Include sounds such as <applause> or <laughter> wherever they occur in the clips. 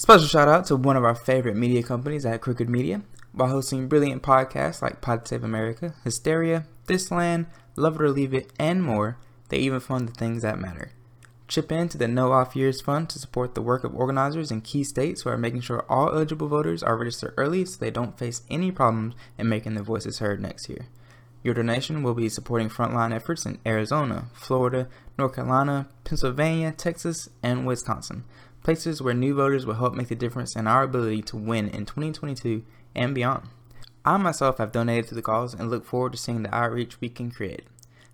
Special shout out to one of our favorite media companies at Crooked Media. By hosting brilliant podcasts like Pod Save America, Hysteria, This Land, Love It or Leave It, and more, they even fund the things that matter. Chip in to the No Off Years Fund to support the work of organizers in key states who are making sure all eligible voters are registered early so they don't face any problems in making their voices heard next year. Your donation will be supporting frontline efforts in Arizona, Florida, North Carolina, Pennsylvania, Texas, and Wisconsin, places where new voters will help make the difference in our ability to win in 2022 and beyond. I myself have donated to the cause and look forward to seeing the outreach we can create.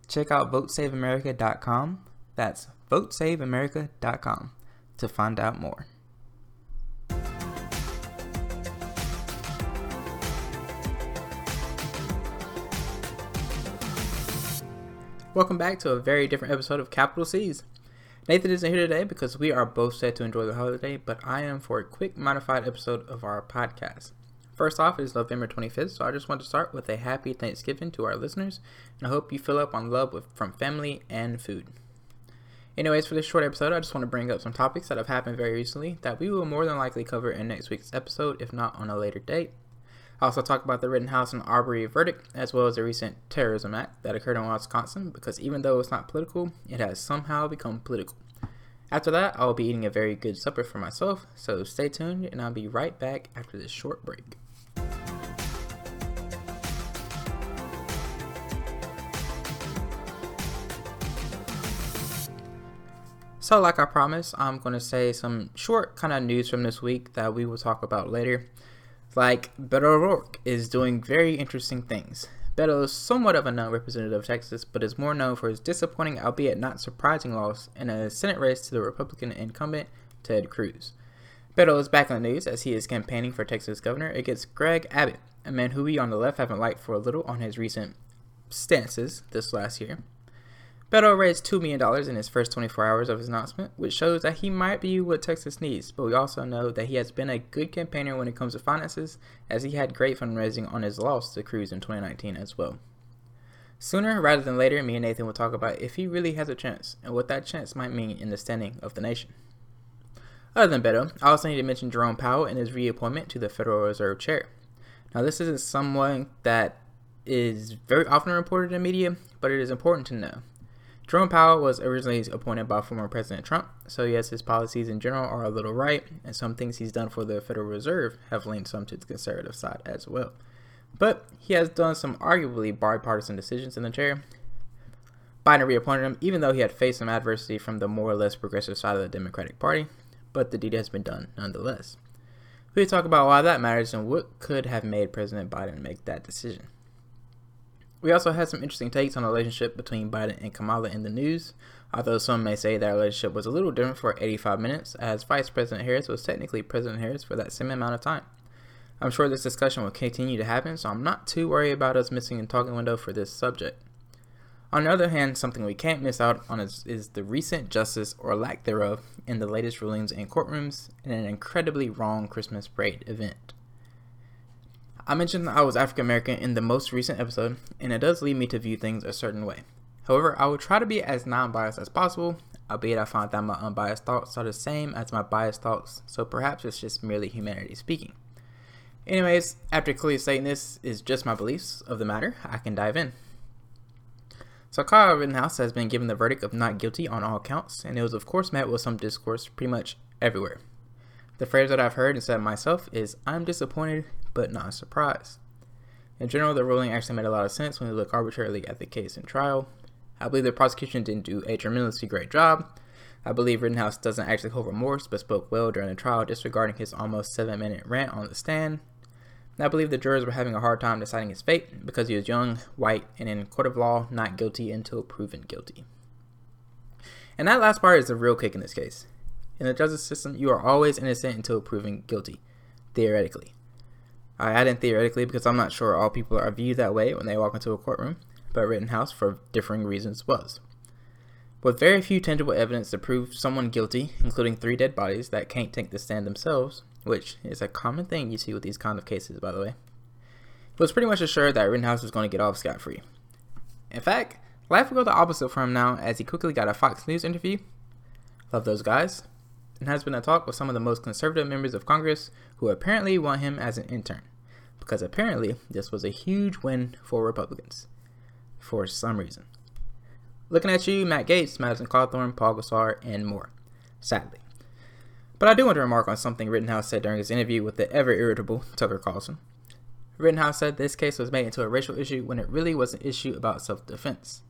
Check out votesaveamerica.com. That's votesaveamerica.com to find out more. Welcome back to a very different episode of Capital C's. Nathan isn't here today because we are both set to enjoy the holiday, but I am for a quick modified episode of our podcast. First off, it is November 25th, so I just want to start with a happy Thanksgiving to our listeners, and I hope you fill up on love with, from family and food. Anyways, for this short episode, I just want to bring up some topics that have happened very recently that we will more than likely cover in next week's episode, if not on a later date. I also talk about the Rittenhouse and Arbery verdict, as well as the recent terrorism act that occurred in Wisconsin, because even though it's not political, it has somehow become political. After that, I'll be eating a very good supper for myself, so stay tuned, and I'll be right back after this short break. So, like I promised, I'm going to say some short kind of news from this week that we will talk about later. Like, Beto O'Rourke is doing very interesting things. Beto is somewhat of a known representative of Texas, but is more known for his disappointing, albeit not surprising, loss in a Senate race to the Republican incumbent, Ted Cruz. Beto is back on the news as he is campaigning for Texas governor against Greg Abbott, a man who we on the left haven't liked for a little on his recent stances this last year. Beto raised $2 million in his first 24 hours of his announcement, which shows that he might be what Texas needs, but we also know that he has been a good campaigner when it comes to finances, as he had great fundraising on his loss to Cruz in 2019 as well. Sooner rather than later, me and Nathan will talk about if he really has a chance and what that chance might mean in the standing of the nation. Other than Beto, I also need to mention Jerome Powell and his reappointment to the Federal Reserve Chair. Now, this isn't someone that is very often reported in media, but it is important to know. Jerome Powell was originally appointed by former President Trump, so yes, his policies in general are a little right, and some things he's done for the Federal Reserve have leaned some to the conservative side as well. But he has done some arguably bipartisan decisions in the chair. Biden reappointed him, even though he had faced some adversity from the more or less progressive side of the Democratic Party, but the deed has been done nonetheless. We talk about why that matters and what could have made President Biden make that decision. We also had some interesting takes on the relationship between Biden and Kamala in the news, although some may say that our relationship was a little different for 85 minutes, as Vice President Harris was technically President Harris for that same amount of time. I'm sure this discussion will continue to happen, so I'm not too worried about us missing a talking window for this subject. On the other hand, something we can't miss out on is, is, the recent justice or lack thereof in the latest rulings in courtrooms in an incredibly wrong Christmas parade event. I mentioned I was African American in the most recent episode, and it does lead me to view things a certain way. However, I will try to be as non biased as possible, albeit I find that my unbiased thoughts are the same as my biased thoughts, so perhaps it's just merely humanity speaking. Anyways, after clearly stating this is just my beliefs of the matter, I can dive in. So Kyle Rittenhouse has been given the verdict of not guilty on all counts, and it was of course met with some discourse pretty much everywhere. The phrase that I've heard and said myself is, I'm disappointed, but not surprised. In general, the ruling actually made a lot of sense when you look arbitrarily at the case in trial. I believe the prosecution didn't do a tremendously great job. I believe Rittenhouse doesn't actually hold remorse, but spoke well during the trial, disregarding his almost seven minute rant on the stand. I believe the jurors were having a hard time deciding his fate because he was young, white, and in court of law, not guilty until proven guilty. And that last part is the real kick in this case. In the justice system, you are always innocent until proven guilty, theoretically. I add in theoretically because I'm not sure all people are viewed that way when they walk into a courtroom, but Rittenhouse, for differing reasons, was. With very few tangible evidence to prove someone guilty, including three dead bodies that can't take the stand themselves, which is a common thing you see with these kind of cases, by the way, it was pretty much assured that Rittenhouse was going to get off scot free. In fact, life will go the opposite for him now as he quickly got a Fox News interview. Love those guys. And has been a talk with some of the most conservative members of Congress who apparently want him as an intern. Because apparently, this was a huge win for Republicans. For some reason. Looking at you, Matt Gaetz, Madison Cawthorn, Paul Gosar, and more. Sadly. But I do want to remark on something Rittenhouse said during his interview with the ever irritable Tucker Carlson. Rittenhouse said this case was made into a racial issue when it really was an issue about self defense.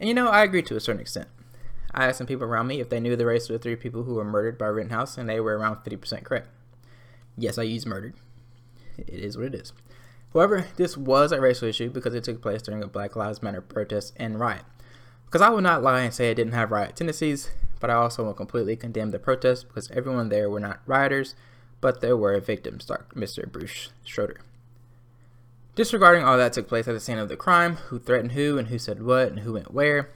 And you know, I agree to a certain extent. I asked some people around me if they knew the race of the three people who were murdered by Rittenhouse, and they were around 50% correct. Yes, I use murdered. It is what it is. However, this was a racial issue because it took place during a Black Lives Matter protest and riot. Because I will not lie and say it didn't have riot tendencies, but I also will completely condemn the protest because everyone there were not rioters, but there were victims, Mr. Bruce Schroeder. Disregarding all that took place at the scene of the crime, who threatened who and who said what and who went where,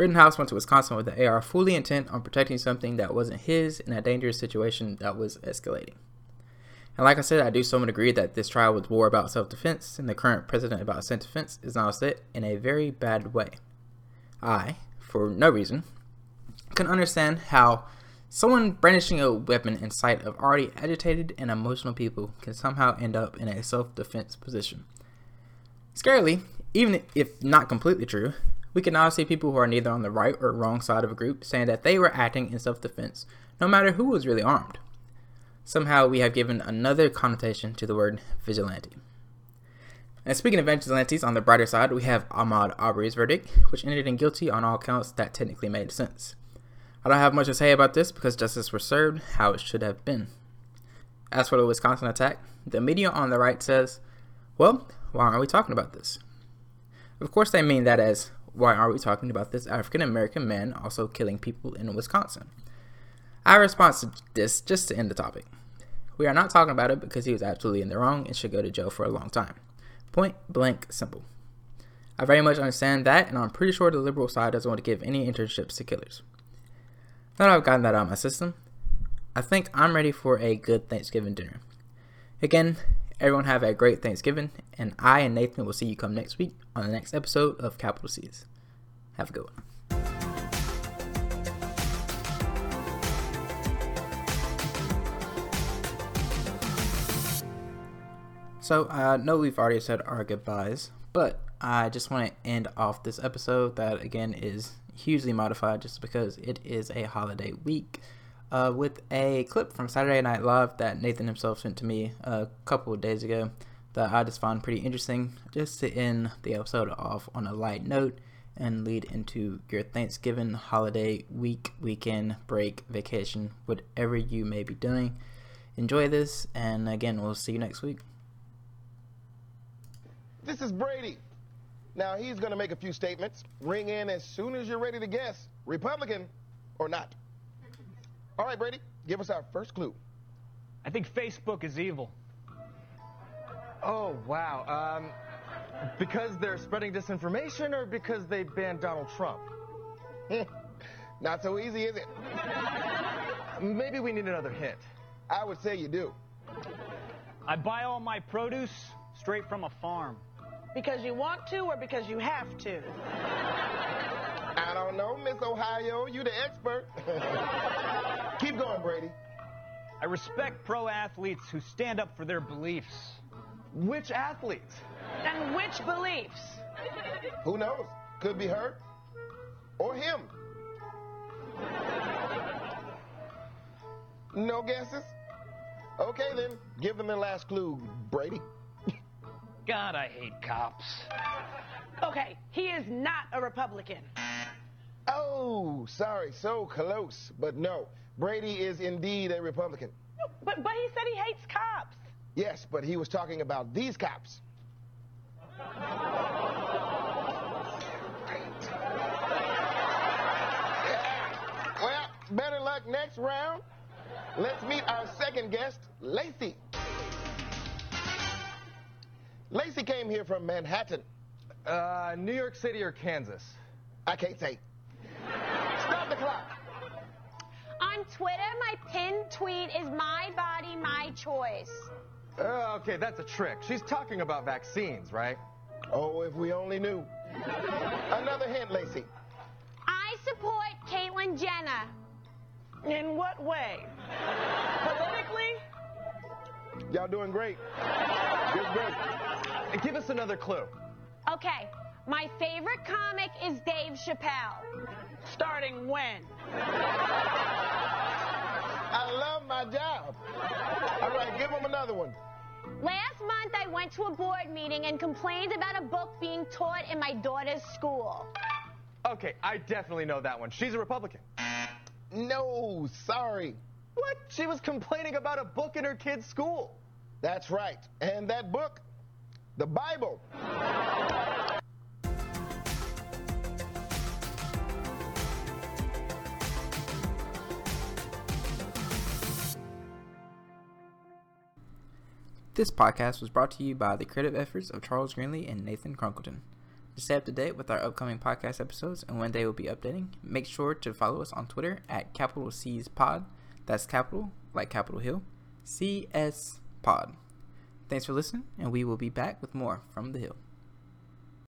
Rittenhouse went to Wisconsin with the AR fully intent on protecting something that wasn't his in a dangerous situation that was escalating. And like I said, I do somewhat agree that this trial was war about self defense, and the current president about self defense is now set in a very bad way. I, for no reason, can understand how someone brandishing a weapon in sight of already agitated and emotional people can somehow end up in a self defense position. Scarily, even if not completely true, we can now see people who are neither on the right or wrong side of a group saying that they were acting in self defense, no matter who was really armed. Somehow, we have given another connotation to the word vigilante. And speaking of vigilantes, on the brighter side, we have Ahmaud Arbery's verdict, which ended in guilty on all counts that technically made sense. I don't have much to say about this because justice was served how it should have been. As for the Wisconsin attack, the media on the right says, well, why aren't we talking about this? Of course, they mean that as, why aren't we talking about this African American man also killing people in Wisconsin? Our response to this, just to end the topic, we are not talking about it because he was absolutely in the wrong and should go to jail for a long time. Point blank simple. I very much understand that, and I'm pretty sure the liberal side doesn't want to give any internships to killers. Now that I've gotten that out of my system, I think I'm ready for a good Thanksgiving dinner. Again, everyone have a great Thanksgiving, and I and Nathan will see you come next week on the next episode of Capital C's. Have a good one. So I know we've already said our goodbyes, but I just want to end off this episode that again is hugely modified just because it is a holiday week. Uh, with a clip from Saturday Night Live that Nathan himself sent to me a couple of days ago that I just found pretty interesting, just to end the episode off on a light note and lead into your Thanksgiving holiday week, weekend, break, vacation, whatever you may be doing. Enjoy this, and again, we'll see you next week. This is Brady. Now, he's going to make a few statements. Ring in as soon as you're ready to guess, Republican or not. All right, Brady, give us our first clue. I think Facebook is evil. Oh, wow. Um, because they're spreading disinformation or because they banned Donald Trump? <laughs> Not so easy, is it? Maybe we need another hint. I would say you do. I buy all my produce straight from a farm. Because you want to or because you have to? I don't know, Miss Ohio. You the expert. <laughs> Keep going, Brady. I respect pro athletes who stand up for their beliefs. Which athletes? And which beliefs? Who knows? Could be her or him. No guesses? Okay, then. Give them the last clue, Brady. God, I hate cops. Okay, he is not a Republican. Oh, sorry, so close. But no, Brady is indeed a Republican. But, but he said he hates cops. Yes, but he was talking about these cops. Well, better luck next round. Let's meet our second guest, Lacey. Lacey came here from Manhattan. Uh, New York City or Kansas? I can't say. Stop the clock. On Twitter, my pinned tweet is my body, my choice. Uh, okay, that's a trick. She's talking about vaccines, right? Oh, if we only knew. Another hint, Lacey. I support Caitlyn Jenner. In what way? Politically? Y'all doing great. Good, good. Give us another clue. Okay, my favorite comic is Dave Chappelle. Starting when? I love my job. All right, give him another one. Last month, I went to a board meeting and complained about a book being taught in my daughter's school. Okay, I definitely know that one. She's a Republican. No, sorry. What? She was complaining about a book in her kid's school. That's right. And that book, the Bible. This podcast was brought to you by the creative efforts of Charles Greenlee and Nathan Crunkleton. To stay up to date with our upcoming podcast episodes and when they will be updating, make sure to follow us on Twitter at capital C's Pod. That's capital, like Capitol Hill, CS Pod. Thanks for listening, and we will be back with more from the Hill.